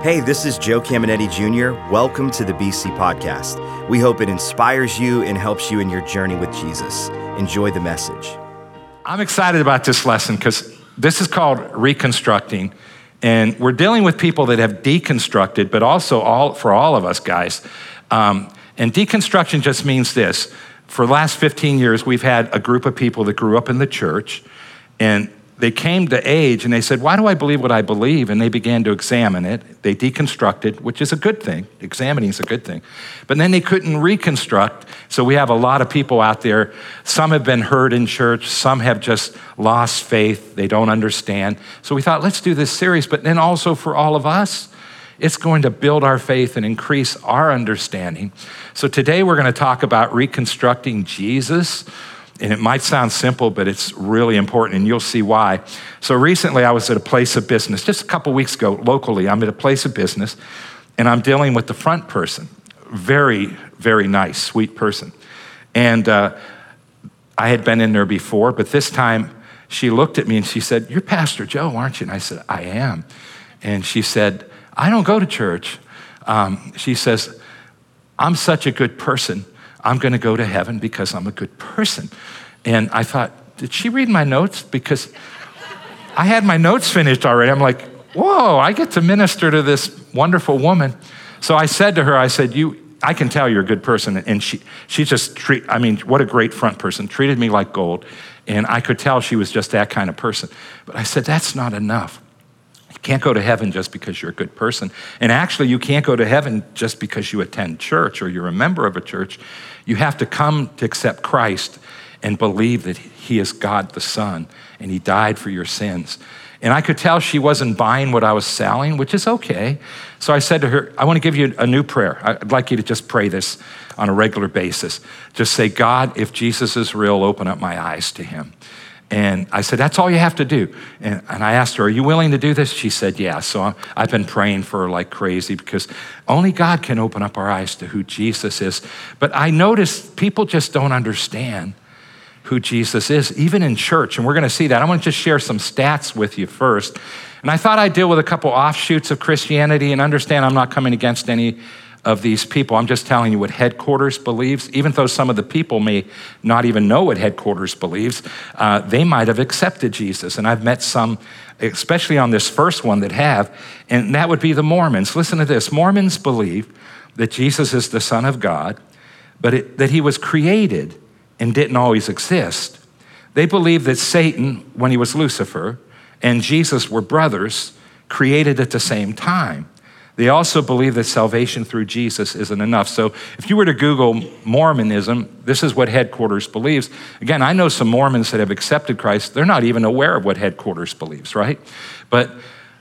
Hey, this is Joe Caminiti Jr. Welcome to the BC Podcast. We hope it inspires you and helps you in your journey with Jesus. Enjoy the message. I'm excited about this lesson because this is called reconstructing. And we're dealing with people that have deconstructed, but also all, for all of us guys. Um, and deconstruction just means this. For the last 15 years, we've had a group of people that grew up in the church, and they came to age and they said, Why do I believe what I believe? And they began to examine it. They deconstructed, which is a good thing. Examining is a good thing. But then they couldn't reconstruct. So we have a lot of people out there. Some have been hurt in church, some have just lost faith. They don't understand. So we thought, let's do this series. But then also for all of us, it's going to build our faith and increase our understanding. So today we're going to talk about reconstructing Jesus and it might sound simple, but it's really important, and you'll see why. So recently, I was at a place of business, just a couple weeks ago, locally. I'm at a place of business, and I'm dealing with the front person. Very, very nice, sweet person. And uh, I had been in there before, but this time she looked at me and she said, You're Pastor Joe, aren't you? And I said, I am. And she said, I don't go to church. Um, she says, I'm such a good person. I'm going to go to heaven because I'm a good person. And I thought, did she read my notes? Because I had my notes finished already. I'm like, whoa, I get to minister to this wonderful woman. So I said to her, I said, you, I can tell you're a good person. And she, she just treat, I mean, what a great front person, treated me like gold. And I could tell she was just that kind of person. But I said, that's not enough. Can't go to heaven just because you're a good person. And actually, you can't go to heaven just because you attend church or you're a member of a church. You have to come to accept Christ and believe that He is God the Son and He died for your sins. And I could tell she wasn't buying what I was selling, which is okay. So I said to her, I want to give you a new prayer. I'd like you to just pray this on a regular basis. Just say, God, if Jesus is real, open up my eyes to Him. And I said, That's all you have to do. And, and I asked her, Are you willing to do this? She said, Yeah. So i I've been praying for her like crazy because only God can open up our eyes to who Jesus is. But I noticed people just don't understand who Jesus is, even in church. And we're going to see that. I want to just share some stats with you first. And I thought I'd deal with a couple offshoots of Christianity and understand I'm not coming against any of these people. I'm just telling you what headquarters believes. Even though some of the people may not even know what headquarters believes, uh, they might have accepted Jesus. And I've met some, especially on this first one, that have, and that would be the Mormons. Listen to this Mormons believe that Jesus is the Son of God, but it, that he was created and didn't always exist. They believe that Satan, when he was Lucifer, and Jesus were brothers, created at the same time. They also believe that salvation through Jesus isn't enough. So if you were to Google Mormonism, this is what headquarters believes. Again, I know some Mormons that have accepted Christ, they're not even aware of what headquarters believes, right? But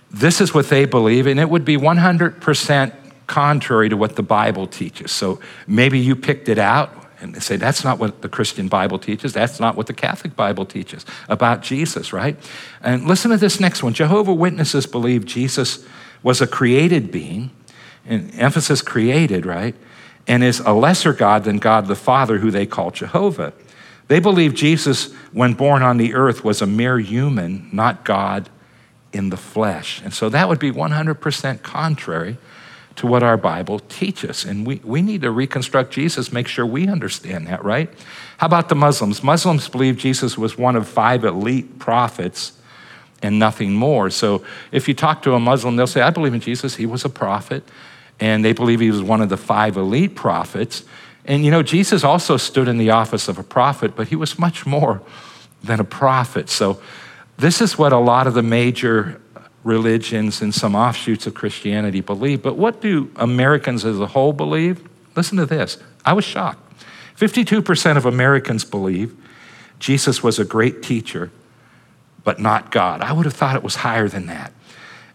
this is what they believe, and it would be 100% contrary to what the Bible teaches. So maybe you picked it out and say, that's not what the Christian Bible teaches. That's not what the Catholic Bible teaches about Jesus, right? And listen to this next one Jehovah Witnesses believe Jesus was a created being, and emphasis created, right? And is a lesser God than God the Father, who they call Jehovah. They believe Jesus, when born on the earth, was a mere human, not God in the flesh. And so that would be 100% contrary to what our Bible teaches. And we, we need to reconstruct Jesus, make sure we understand that, right? How about the Muslims? Muslims believe Jesus was one of five elite prophets and nothing more. So if you talk to a Muslim, they'll say, I believe in Jesus, he was a prophet. And they believe he was one of the five elite prophets. And you know, Jesus also stood in the office of a prophet, but he was much more than a prophet. So this is what a lot of the major religions and some offshoots of Christianity believe. But what do Americans as a whole believe? Listen to this. I was shocked. 52% of Americans believe Jesus was a great teacher but not God. I would have thought it was higher than that.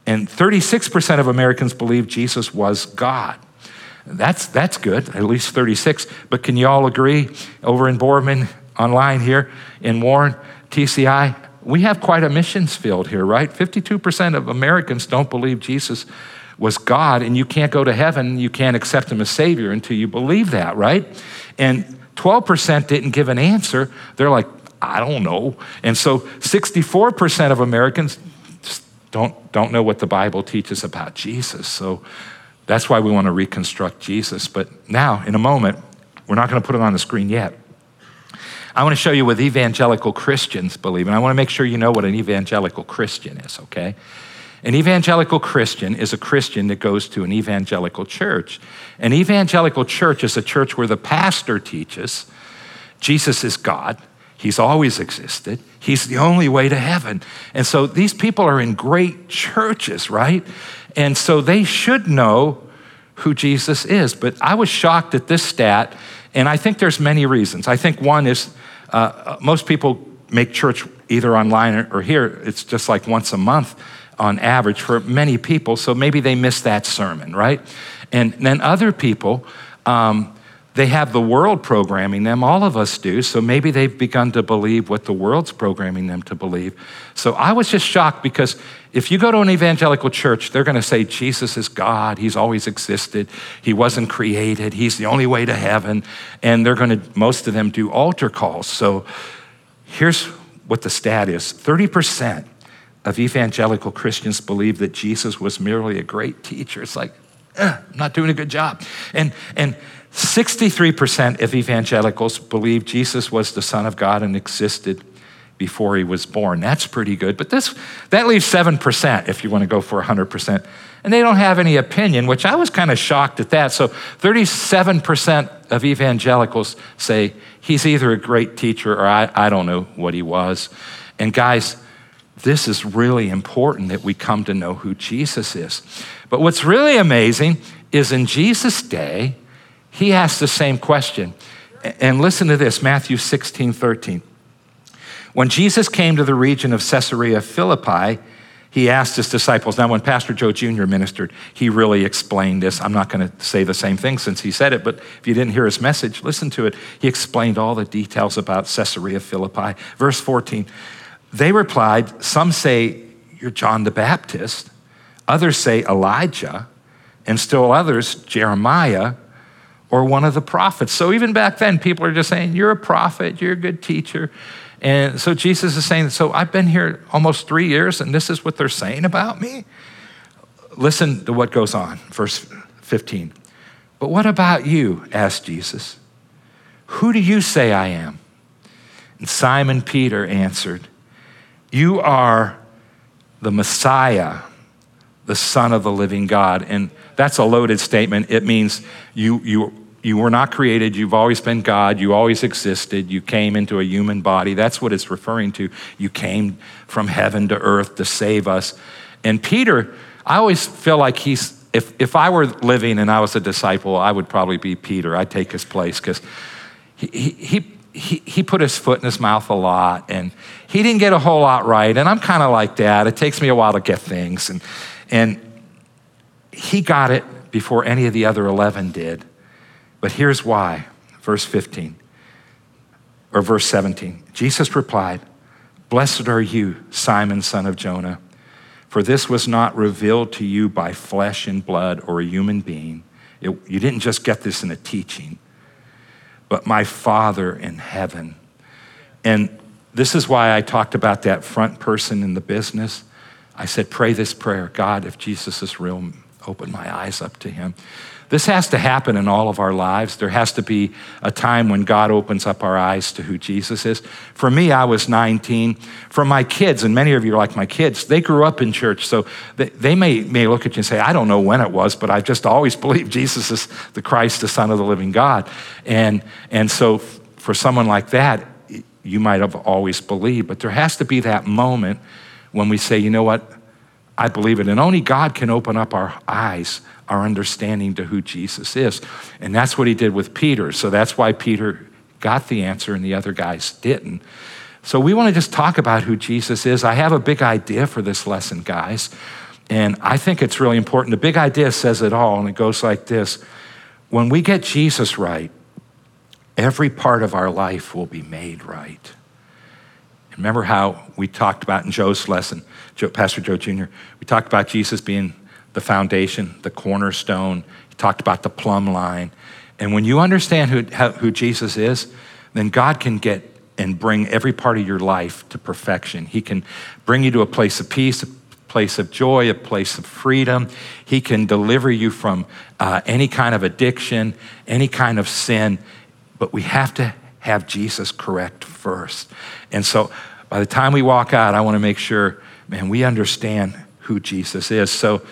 And 36% of Americans believe Jesus was God. That's, that's good, at least 36. But can you all agree over in Boardman, online here in Warren, TCI, we have quite a missions field here, right? 52% of Americans don't believe Jesus was God, and you can't go to heaven, you can't accept him as Savior until you believe that, right? And 12% didn't give an answer. They're like, I don't know. And so 64% of Americans just don't, don't know what the Bible teaches about Jesus. So that's why we want to reconstruct Jesus. But now, in a moment, we're not going to put it on the screen yet. I want to show you what evangelical Christians believe, and I want to make sure you know what an evangelical Christian is, okay? An evangelical Christian is a Christian that goes to an evangelical church. An evangelical church is a church where the pastor teaches Jesus is God, He's always existed, He's the only way to heaven. And so these people are in great churches, right? And so they should know who Jesus is. But I was shocked at this stat, and I think there's many reasons. I think one is uh, most people make church either online or, or here, it's just like once a month on average for many people, so maybe they miss that sermon, right? And then other people, um, they have the world programming them. All of us do. So maybe they've begun to believe what the world's programming them to believe. So I was just shocked because if you go to an evangelical church, they're going to say Jesus is God. He's always existed. He wasn't created. He's the only way to heaven. And they're going to, most of them do altar calls. So here's what the stat is 30% of evangelical Christians believe that Jesus was merely a great teacher. It's like, I'm not doing a good job. And, and 63% of evangelicals believe Jesus was the Son of God and existed before he was born. That's pretty good. But this, that leaves 7% if you want to go for 100%. And they don't have any opinion, which I was kind of shocked at that. So 37% of evangelicals say he's either a great teacher or I, I don't know what he was. And guys, this is really important that we come to know who Jesus is. But what's really amazing is in Jesus' day, he asked the same question. And listen to this Matthew 16, 13. When Jesus came to the region of Caesarea Philippi, he asked his disciples. Now, when Pastor Joe Jr. ministered, he really explained this. I'm not going to say the same thing since he said it, but if you didn't hear his message, listen to it. He explained all the details about Caesarea Philippi. Verse 14 They replied, Some say you're John the Baptist, others say Elijah, and still others, Jeremiah or one of the prophets. So even back then, people are just saying, You're a prophet, you're a good teacher. And so Jesus is saying, So I've been here almost three years, and this is what they're saying about me? Listen to what goes on, verse 15. But what about you? asked Jesus. Who do you say I am? And Simon Peter answered, You are the Messiah, the Son of the living God. And that's a loaded statement. It means you, you you were not created. You've always been God. You always existed. You came into a human body. That's what it's referring to. You came from heaven to earth to save us. And Peter, I always feel like he's, if, if I were living and I was a disciple, I would probably be Peter. I'd take his place because he, he, he, he put his foot in his mouth a lot and he didn't get a whole lot right. And I'm kind of like that. It takes me a while to get things. And, and he got it before any of the other 11 did. But here's why. Verse 15 or verse 17. Jesus replied, Blessed are you, Simon, son of Jonah, for this was not revealed to you by flesh and blood or a human being. It, you didn't just get this in a teaching, but my Father in heaven. And this is why I talked about that front person in the business. I said, Pray this prayer God, if Jesus is real, open my eyes up to him. This has to happen in all of our lives. There has to be a time when God opens up our eyes to who Jesus is. For me, I was 19. For my kids, and many of you are like my kids, they grew up in church, so they, they may, may look at you and say, I don't know when it was, but I've just always believed Jesus is the Christ, the Son of the living God. And, and so for someone like that, you might have always believed, but there has to be that moment when we say, you know what? I believe it. And only God can open up our eyes our understanding to who Jesus is. And that's what he did with Peter. So that's why Peter got the answer and the other guys didn't. So we want to just talk about who Jesus is. I have a big idea for this lesson, guys. And I think it's really important. The big idea says it all, and it goes like this When we get Jesus right, every part of our life will be made right. Remember how we talked about in Joe's lesson, Joe, Pastor Joe Jr., we talked about Jesus being the foundation, the cornerstone. He talked about the plumb line. And when you understand who, who Jesus is, then God can get and bring every part of your life to perfection. He can bring you to a place of peace, a place of joy, a place of freedom. He can deliver you from uh, any kind of addiction, any kind of sin. But we have to have Jesus correct first. And so by the time we walk out, I want to make sure, man, we understand who Jesus is. So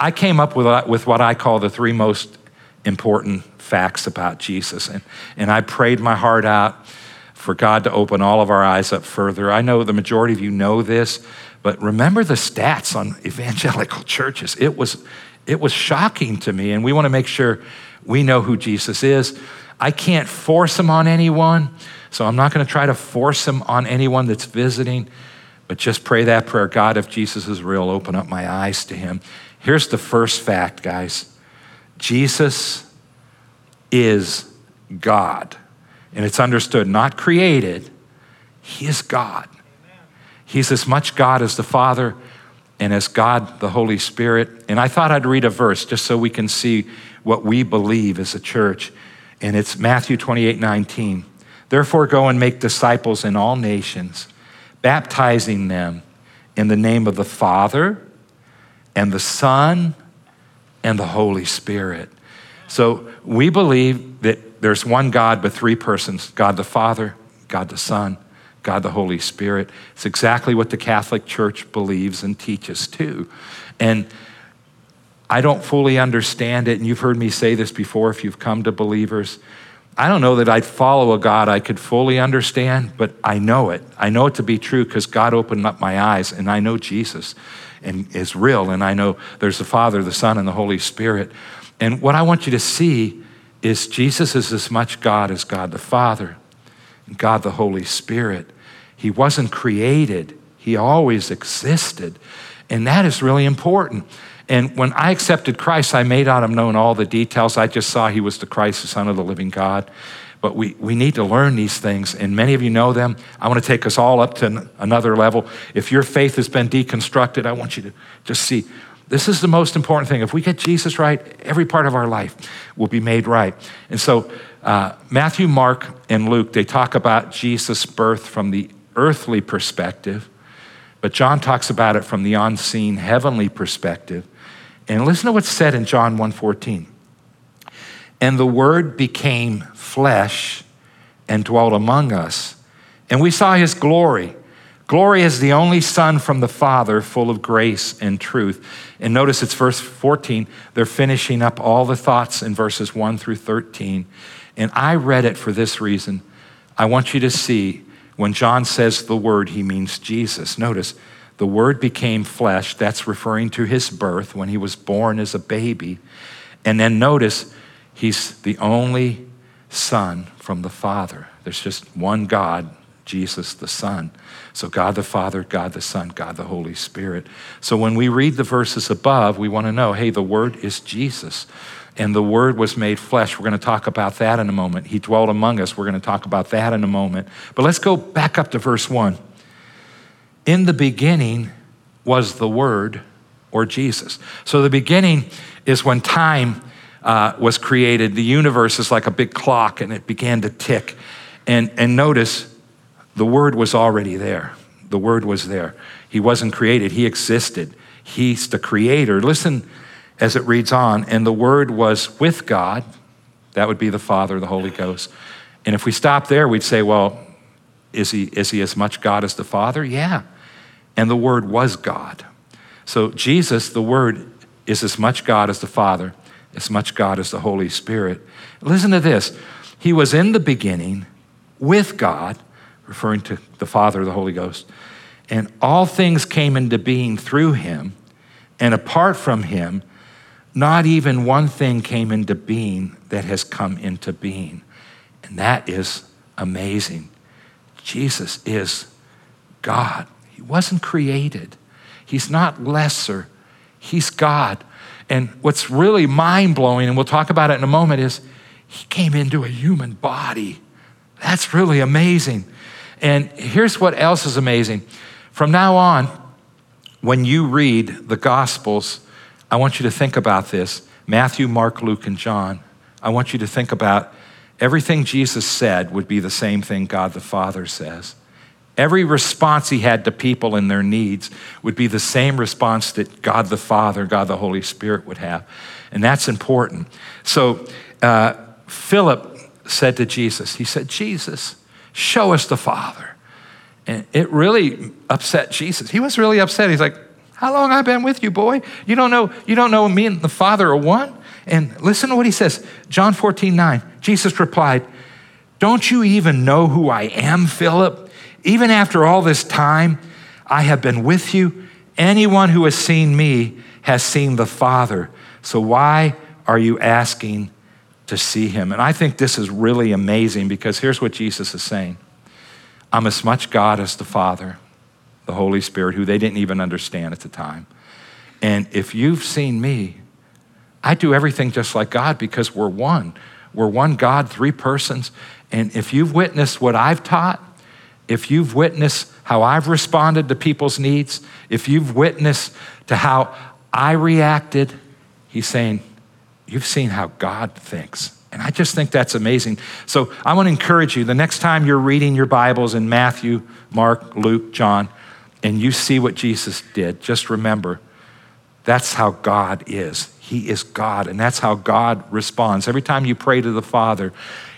I came up with, uh, with what I call the three most important facts about Jesus. And, and I prayed my heart out for God to open all of our eyes up further. I know the majority of you know this, but remember the stats on evangelical churches. It was, it was shocking to me, and we want to make sure we know who Jesus is. I can't force him on anyone, so I'm not going to try to force him on anyone that's visiting, but just pray that prayer God, if Jesus is real, open up my eyes to him. Here's the first fact, guys Jesus is God. And it's understood, not created, He is God. He's as much God as the Father and as God the Holy Spirit. And I thought I'd read a verse just so we can see what we believe as a church. And it's Matthew 28 19. Therefore, go and make disciples in all nations, baptizing them in the name of the Father and the Son and the Holy Spirit. So we believe that there's one God, but three persons God the Father, God the Son, God the Holy Spirit. It's exactly what the Catholic Church believes and teaches too. And I don't fully understand it, and you've heard me say this before if you've come to believers. I don't know that I'd follow a God I could fully understand, but I know it. I know it to be true because God opened up my eyes, and I know Jesus and is real, and I know there's the Father, the Son, and the Holy Spirit. And what I want you to see is Jesus is as much God as God the Father. God the Holy Spirit. He wasn't created, He always existed. And that is really important. And when I accepted Christ, I may not have known all the details. I just saw He was the Christ, the Son of the living God. But we, we need to learn these things, and many of you know them. I want to take us all up to another level. If your faith has been deconstructed, I want you to just see this is the most important thing. If we get Jesus right, every part of our life will be made right. And so, uh, Matthew, Mark, and Luke, they talk about Jesus' birth from the earthly perspective, but John talks about it from the unseen heavenly perspective. And listen to what's said in John 1:14. And the word became flesh and dwelt among us, and we saw his glory. Glory is the only Son from the Father, full of grace and truth. And notice it's verse 14. They're finishing up all the thoughts in verses 1 through 13. And I read it for this reason. I want you to see when John says the word, he means Jesus. Notice, the word became flesh. That's referring to his birth when he was born as a baby. And then notice, he's the only son from the Father. There's just one God, Jesus the Son. So, God the Father, God the Son, God the Holy Spirit. So, when we read the verses above, we want to know hey, the Word is Jesus. And the Word was made flesh. We're going to talk about that in a moment. He dwelt among us. We're going to talk about that in a moment. But let's go back up to verse 1. In the beginning was the Word or Jesus. So, the beginning is when time uh, was created. The universe is like a big clock and it began to tick. And, and notice, the Word was already there. The Word was there. He wasn't created, He existed. He's the Creator. Listen as it reads on, and the Word was with God. That would be the Father, the Holy Ghost. And if we stop there, we'd say, well, is he, is he as much God as the Father? Yeah. And the Word was God. So Jesus, the Word, is as much God as the Father, as much God as the Holy Spirit. Listen to this He was in the beginning with God referring to the Father, the Holy Ghost. And all things came into being through him, and apart from him, not even one thing came into being that has come into being. And that is amazing. Jesus is God. He wasn't created, He's not lesser, He's God. And what's really mind blowing, and we'll talk about it in a moment, is He came into a human body. That's really amazing. And here's what else is amazing. From now on, when you read the Gospels, I want you to think about this Matthew, Mark, Luke, and John. I want you to think about everything Jesus said would be the same thing God the Father says. Every response he had to people and their needs would be the same response that God the Father, God the Holy Spirit would have. And that's important. So uh, Philip said to Jesus, He said, Jesus, show us the Father. And it really upset Jesus. He was really upset. He's like, How long I been with you, boy? You don't know, you don't know me and the Father are one? And listen to what he says. John 14, 9. Jesus replied, Don't you even know who I am, Philip? Even after all this time, I have been with you. Anyone who has seen me has seen the Father. So why are you asking to see him? And I think this is really amazing because here's what Jesus is saying I'm as much God as the Father, the Holy Spirit, who they didn't even understand at the time. And if you've seen me, I do everything just like God because we're one. We're one God, three persons. And if you've witnessed what I've taught, if you've witnessed how I've responded to people's needs, if you've witnessed to how I reacted, he's saying, You've seen how God thinks. And I just think that's amazing. So I want to encourage you the next time you're reading your Bibles in Matthew, Mark, Luke, John, and you see what Jesus did, just remember that's how God is. He is God, and that's how God responds. Every time you pray to the Father,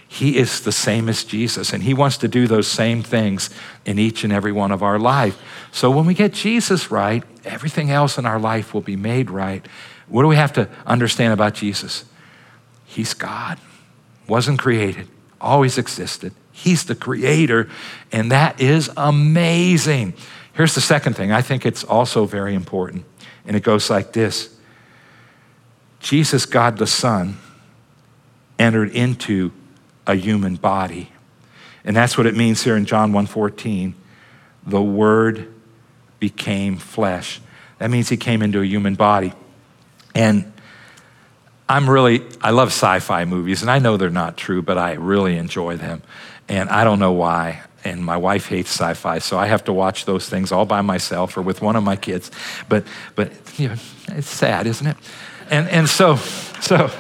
He is the same as Jesus, and He wants to do those same things in each and every one of our life. So when we get Jesus right, everything else in our life will be made right. What do we have to understand about Jesus? He's God, wasn't created, always existed. He's the creator, and that is amazing. Here's the second thing I think it's also very important, and it goes like this Jesus, God the Son, entered into a human body. And that's what it means here in John 1:14. The word became flesh. That means he came into a human body. And I'm really I love sci-fi movies and I know they're not true, but I really enjoy them. And I don't know why. And my wife hates sci-fi, so I have to watch those things all by myself or with one of my kids. But but you know, it's sad, isn't it? And, and so, so,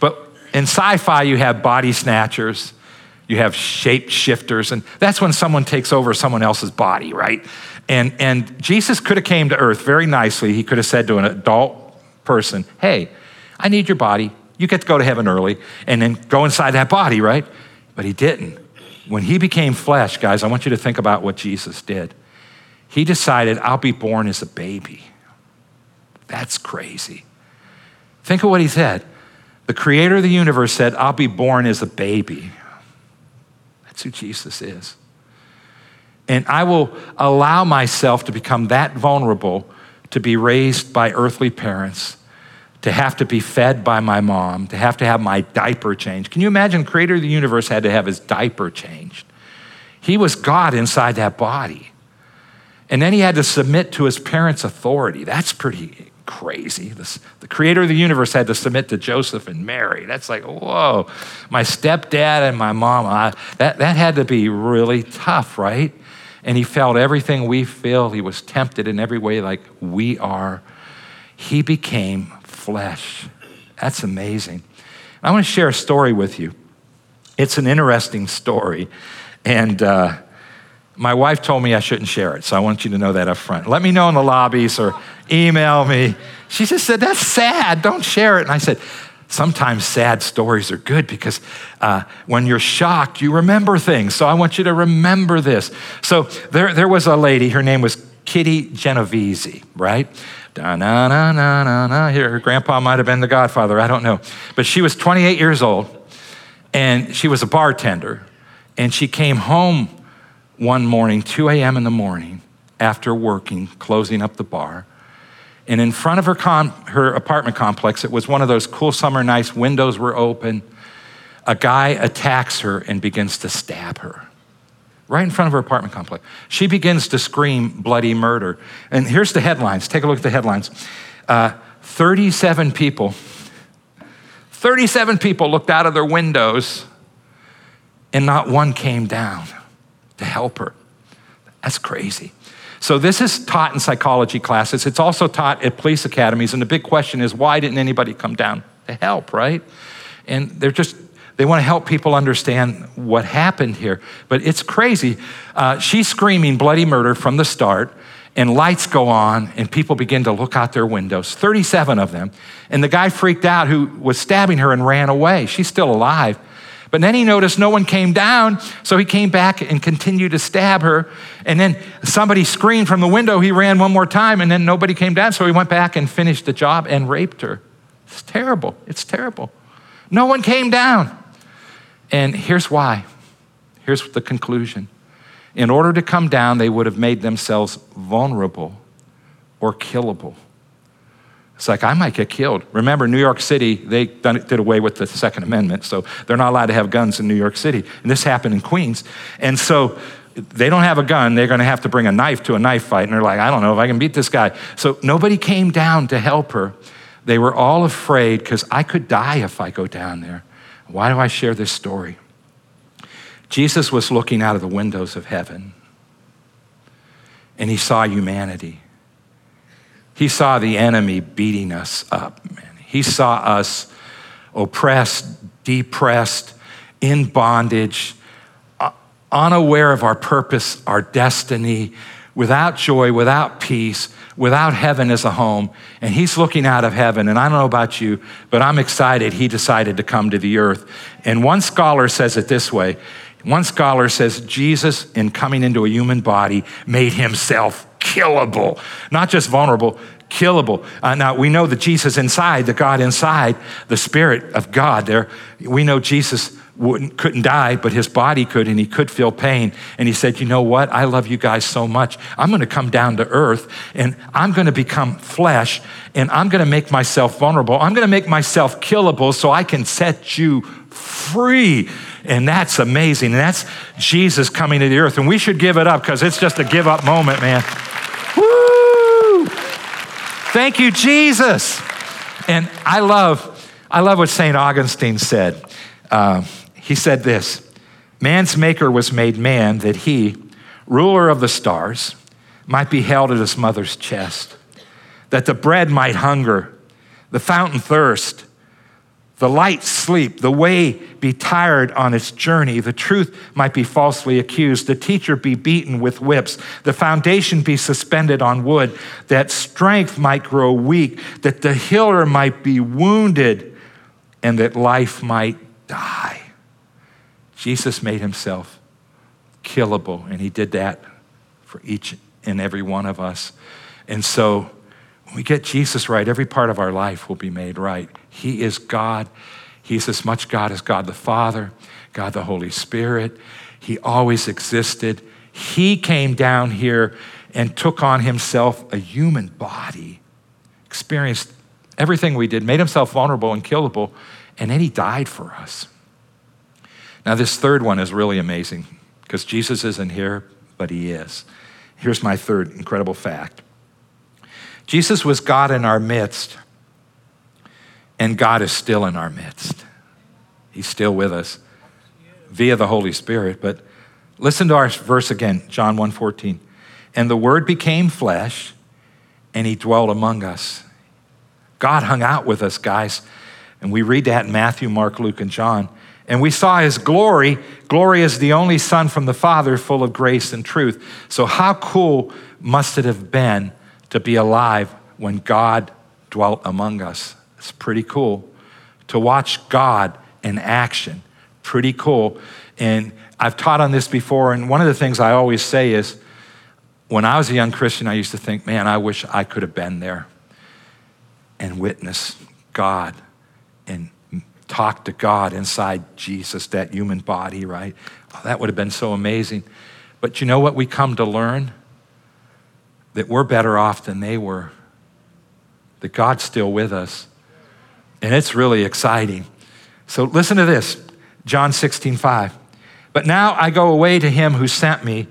but in sci fi, you have body snatchers, you have shape shifters, and that's when someone takes over someone else's body, right? And, and Jesus could have came to earth very nicely. He could have said to an adult person, hey, I need your body. You get to go to heaven early and then go inside that body, right? But he didn't. When he became flesh, guys, I want you to think about what Jesus did. He decided, I'll be born as a baby. That's crazy. Think of what he said. The creator of the universe said, I'll be born as a baby. That's who Jesus is. And I will allow myself to become that vulnerable to be raised by earthly parents, to have to be fed by my mom, to have to have my diaper changed. Can you imagine creator of the universe had to have his diaper changed? He was God inside that body. And then he had to submit to his parents' authority. That's pretty crazy. This, the creator of the universe had to submit to Joseph and Mary. That's like, whoa. My stepdad and my mom, that, that had to be really tough, right? And he felt everything we feel. He was tempted in every way like we are. He became flesh. That's amazing. I want to share a story with you. It's an interesting story. And, uh, my wife told me I shouldn't share it, so I want you to know that up front. Let me know in the lobbies or email me. She just said, That's sad, don't share it. And I said, Sometimes sad stories are good because uh, when you're shocked, you remember things. So I want you to remember this. So there, there was a lady, her name was Kitty Genovese, right? Da, na, na, na, na, na. Here, her grandpa might have been the godfather, I don't know. But she was 28 years old and she was a bartender. And she came home one morning, 2 a.m. in the morning, after working, closing up the bar. And in front of her, com- her apartment complex, it was one of those cool summer nights, windows were open. A guy attacks her and begins to stab her right in front of her apartment complex. She begins to scream bloody murder. And here's the headlines. Take a look at the headlines. Uh, 37 people, 37 people looked out of their windows and not one came down to help her. That's crazy. So, this is taught in psychology classes. It's also taught at police academies. And the big question is why didn't anybody come down to help, right? And they're just, they want to help people understand what happened here. But it's crazy. Uh, she's screaming bloody murder from the start, and lights go on, and people begin to look out their windows 37 of them. And the guy freaked out who was stabbing her and ran away. She's still alive. But then he noticed no one came down, so he came back and continued to stab her. And then somebody screamed from the window. He ran one more time, and then nobody came down, so he went back and finished the job and raped her. It's terrible. It's terrible. No one came down. And here's why. Here's the conclusion. In order to come down, they would have made themselves vulnerable or killable. It's like, I might get killed. Remember, New York City, they did away with the Second Amendment, so they're not allowed to have guns in New York City. And this happened in Queens. And so they don't have a gun, they're going to have to bring a knife to a knife fight. And they're like, I don't know if I can beat this guy. So nobody came down to help her. They were all afraid because I could die if I go down there. Why do I share this story? Jesus was looking out of the windows of heaven and he saw humanity. He saw the enemy beating us up. Man. He saw us oppressed, depressed, in bondage, uh, unaware of our purpose, our destiny, without joy, without peace, without heaven as a home. And he's looking out of heaven. And I don't know about you, but I'm excited he decided to come to the earth. And one scholar says it this way one scholar says Jesus, in coming into a human body, made himself killable, not just vulnerable, killable. Uh, now, we know that Jesus inside, the God inside, the Spirit of God there, we know Jesus couldn't die, but his body could, and he could feel pain. And he said, You know what? I love you guys so much. I'm going to come down to earth, and I'm going to become flesh, and I'm going to make myself vulnerable. I'm going to make myself killable so I can set you free. And that's amazing. And that's Jesus coming to the earth. And we should give it up because it's just a give up moment, man. Thank you, Jesus. And I love, I love what St. Augustine said. Uh, he said this Man's maker was made man that he, ruler of the stars, might be held at his mother's chest, that the bread might hunger, the fountain thirst, the light sleep, the way be tired on its journey, the truth might be falsely accused, the teacher be beaten with whips, the foundation be suspended on wood, that strength might grow weak, that the healer might be wounded, and that life might die. Jesus made himself killable, and he did that for each and every one of us. And so, when we get Jesus right, every part of our life will be made right. He is God. He's as much God as God the Father, God the Holy Spirit. He always existed. He came down here and took on himself a human body, experienced everything we did, made himself vulnerable and killable, and then he died for us. Now, this third one is really amazing because Jesus isn't here, but he is. Here's my third incredible fact Jesus was God in our midst, and God is still in our midst. He's still with us via the Holy Spirit. But listen to our verse again, John 1:14. And the word became flesh, and he dwelt among us. God hung out with us, guys. And we read that in Matthew, Mark, Luke, and John. And we saw his glory. Glory is the only Son from the Father, full of grace and truth. So, how cool must it have been to be alive when God dwelt among us? It's pretty cool. To watch God in action, pretty cool. And I've taught on this before, and one of the things I always say is when I was a young Christian, I used to think, man, I wish I could have been there and witnessed God and talk to God inside Jesus, that human body, right? Oh, that would have been so amazing. But you know what we come to learn? That we're better off than they were, that God's still with us. And it's really exciting. So listen to this John 16, 5. But now I go away to him who sent me,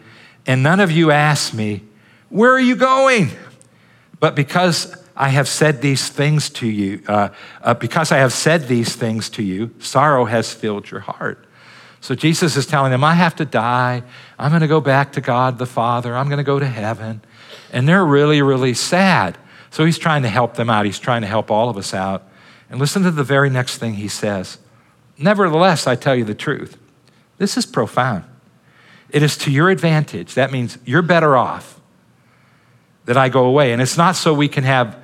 and none of you ask me, Where are you going? But because I have said these things to you, uh, uh, because I have said these things to you, sorrow has filled your heart. So Jesus is telling them, I have to die. I'm going to go back to God the Father. I'm going to go to heaven. And they're really, really sad. So he's trying to help them out. He's trying to help all of us out. And listen to the very next thing he says Nevertheless, I tell you the truth. This is profound. It is to your advantage. That means you're better off that I go away. And it's not so we can have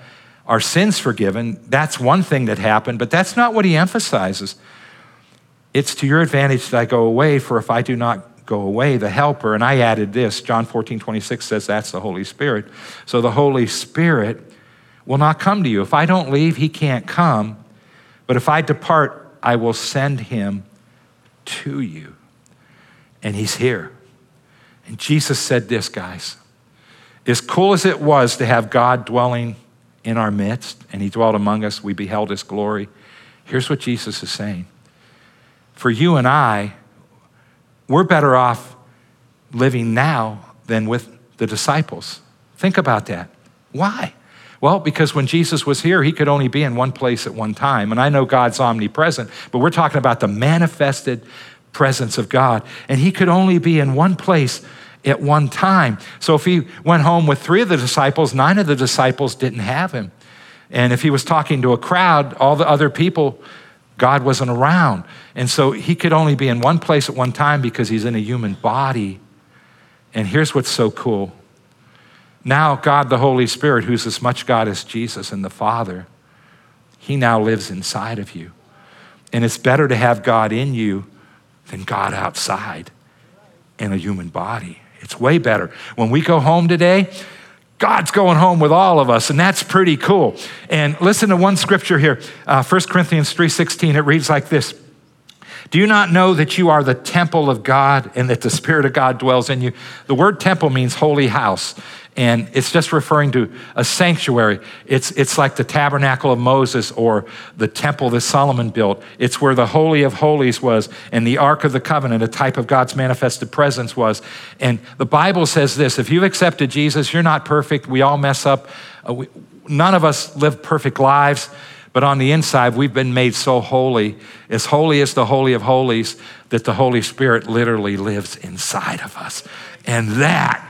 our sins forgiven. That's one thing that happened, but that's not what he emphasizes. It's to your advantage that I go away, for if I do not go away, the helper, and I added this, John 14, 26 says that's the Holy Spirit. So the Holy Spirit will not come to you. If I don't leave, he can't come. But if I depart, I will send him to you. And he's here. And Jesus said this, guys. As cool as it was to have God dwelling in our midst, and he dwelt among us, we beheld his glory. Here's what Jesus is saying For you and I, we're better off living now than with the disciples. Think about that. Why? Well, because when Jesus was here, he could only be in one place at one time. And I know God's omnipresent, but we're talking about the manifested presence of God. And he could only be in one place at one time. So if he went home with three of the disciples, nine of the disciples didn't have him. And if he was talking to a crowd, all the other people, God wasn't around. And so he could only be in one place at one time because he's in a human body. And here's what's so cool. Now, God the Holy Spirit, who's as much God as Jesus and the Father, he now lives inside of you. And it's better to have God in you than God outside in a human body. It's way better. When we go home today, God's going home with all of us, and that's pretty cool. And listen to one scripture here, uh, 1 Corinthians 3.16. It reads like this. Do you not know that you are the temple of God and that the Spirit of God dwells in you? The word temple means holy house. And it's just referring to a sanctuary. It's, it's like the tabernacle of Moses or the temple that Solomon built. It's where the Holy of Holies was and the Ark of the Covenant, a type of God's manifested presence, was. And the Bible says this if you've accepted Jesus, you're not perfect. We all mess up. Uh, we, none of us live perfect lives. But on the inside, we've been made so holy, as holy as the Holy of Holies, that the Holy Spirit literally lives inside of us. And that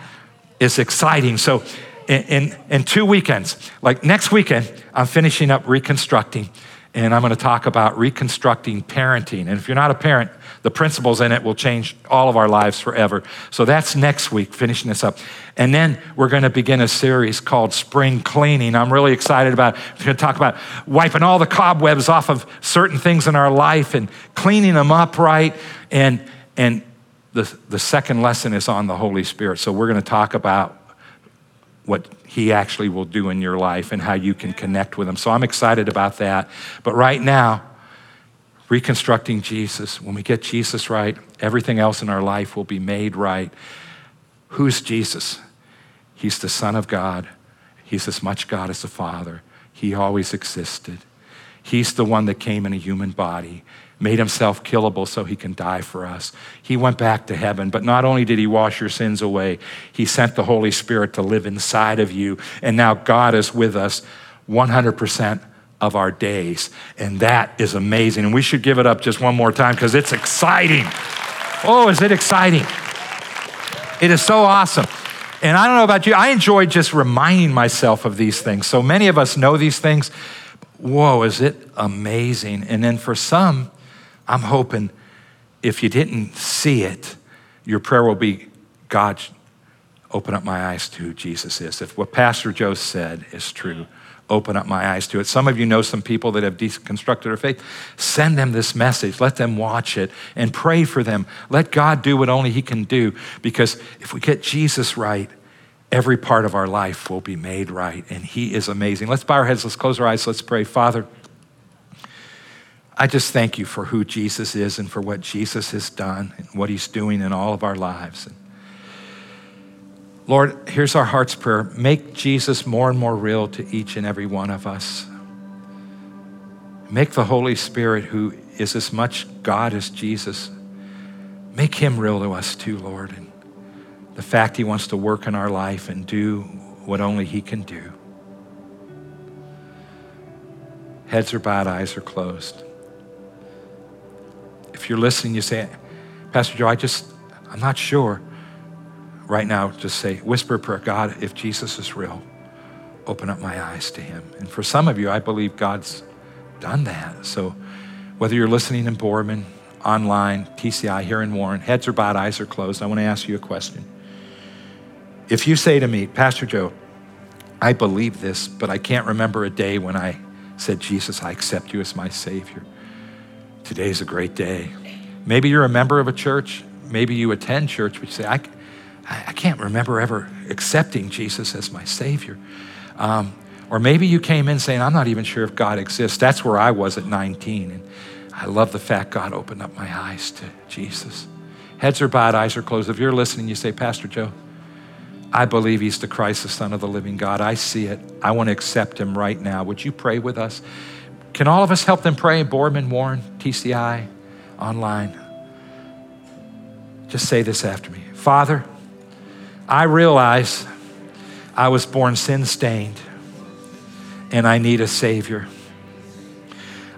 is exciting. So, in, in, in, two weekends, like next weekend, I'm finishing up reconstructing, and I'm going to talk about reconstructing parenting. And if you're not a parent, the principles in it will change all of our lives forever. So that's next week, finishing this up. And then we're going to begin a series called Spring Cleaning. I'm really excited about it. We're going to talk about wiping all the cobwebs off of certain things in our life and cleaning them up right and, and the, the second lesson is on the Holy Spirit. So we're going to talk about what he actually will do in your life and how you can connect with him. So I'm excited about that. But right now, reconstructing Jesus, when we get Jesus right, everything else in our life will be made right. Who's Jesus? He's the Son of God. He's as much God as the Father. He always existed. He's the one that came in a human body made himself killable so he can die for us. He went back to heaven, but not only did he wash your sins away, he sent the Holy Spirit to live inside of you. And now God is with us 100% of our days. And that is amazing. And we should give it up just one more time because it's exciting. Oh, is it exciting? It is so awesome. And I don't know about you, I enjoy just reminding myself of these things. So many of us know these things. Whoa, is it amazing? And then for some, I'm hoping if you didn't see it, your prayer will be God, open up my eyes to who Jesus is. If what Pastor Joe said is true, open up my eyes to it. Some of you know some people that have deconstructed their faith. Send them this message. Let them watch it and pray for them. Let God do what only He can do because if we get Jesus right, every part of our life will be made right. And He is amazing. Let's bow our heads. Let's close our eyes. Let's pray. Father, I just thank you for who Jesus is and for what Jesus has done and what he's doing in all of our lives. And Lord, here's our heart's prayer. Make Jesus more and more real to each and every one of us. Make the Holy Spirit, who is as much God as Jesus, make him real to us too, Lord. And the fact he wants to work in our life and do what only he can do. Heads are bowed, eyes are closed. If you're listening, you say, Pastor Joe, I just, I'm not sure. Right now, just say, whisper prayer, God, if Jesus is real, open up my eyes to him. And for some of you, I believe God's done that. So Whether you're listening in Boardman, online, TCI, here in Warren, heads are bowed, eyes are closed, I want to ask you a question. If you say to me, Pastor Joe, I believe this, but I can't remember a day when I said, Jesus, I accept you as my Savior. Today's a great day. Maybe you're a member of a church. Maybe you attend church, but you say, I, I can't remember ever accepting Jesus as my Savior. Um, or maybe you came in saying, I'm not even sure if God exists. That's where I was at 19. And I love the fact God opened up my eyes to Jesus. Heads are bowed, eyes are closed. If you're listening, you say, Pastor Joe, I believe he's the Christ, the Son of the living God. I see it. I want to accept him right now. Would you pray with us? Can all of us help them pray? Boardman, Warren, TCI, online. Just say this after me Father, I realize I was born sin stained and I need a Savior.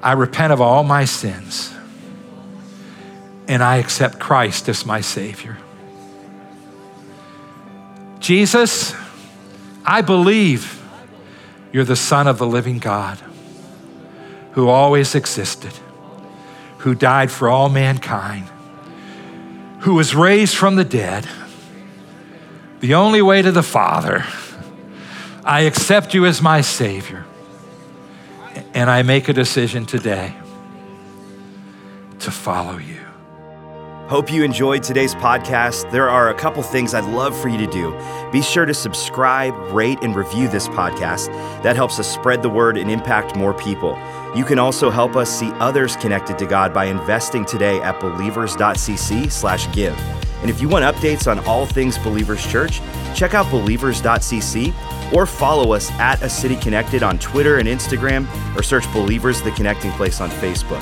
I repent of all my sins and I accept Christ as my Savior. Jesus, I believe you're the Son of the living God who always existed, who died for all mankind, who was raised from the dead, the only way to the Father. I accept you as my Savior, and I make a decision today to follow you. Hope you enjoyed today's podcast. There are a couple things I'd love for you to do. Be sure to subscribe, rate, and review this podcast. That helps us spread the word and impact more people. You can also help us see others connected to God by investing today at believers.cc/give. And if you want updates on all things Believers Church, check out believers.cc or follow us at A City Connected on Twitter and Instagram or search Believers the Connecting Place on Facebook.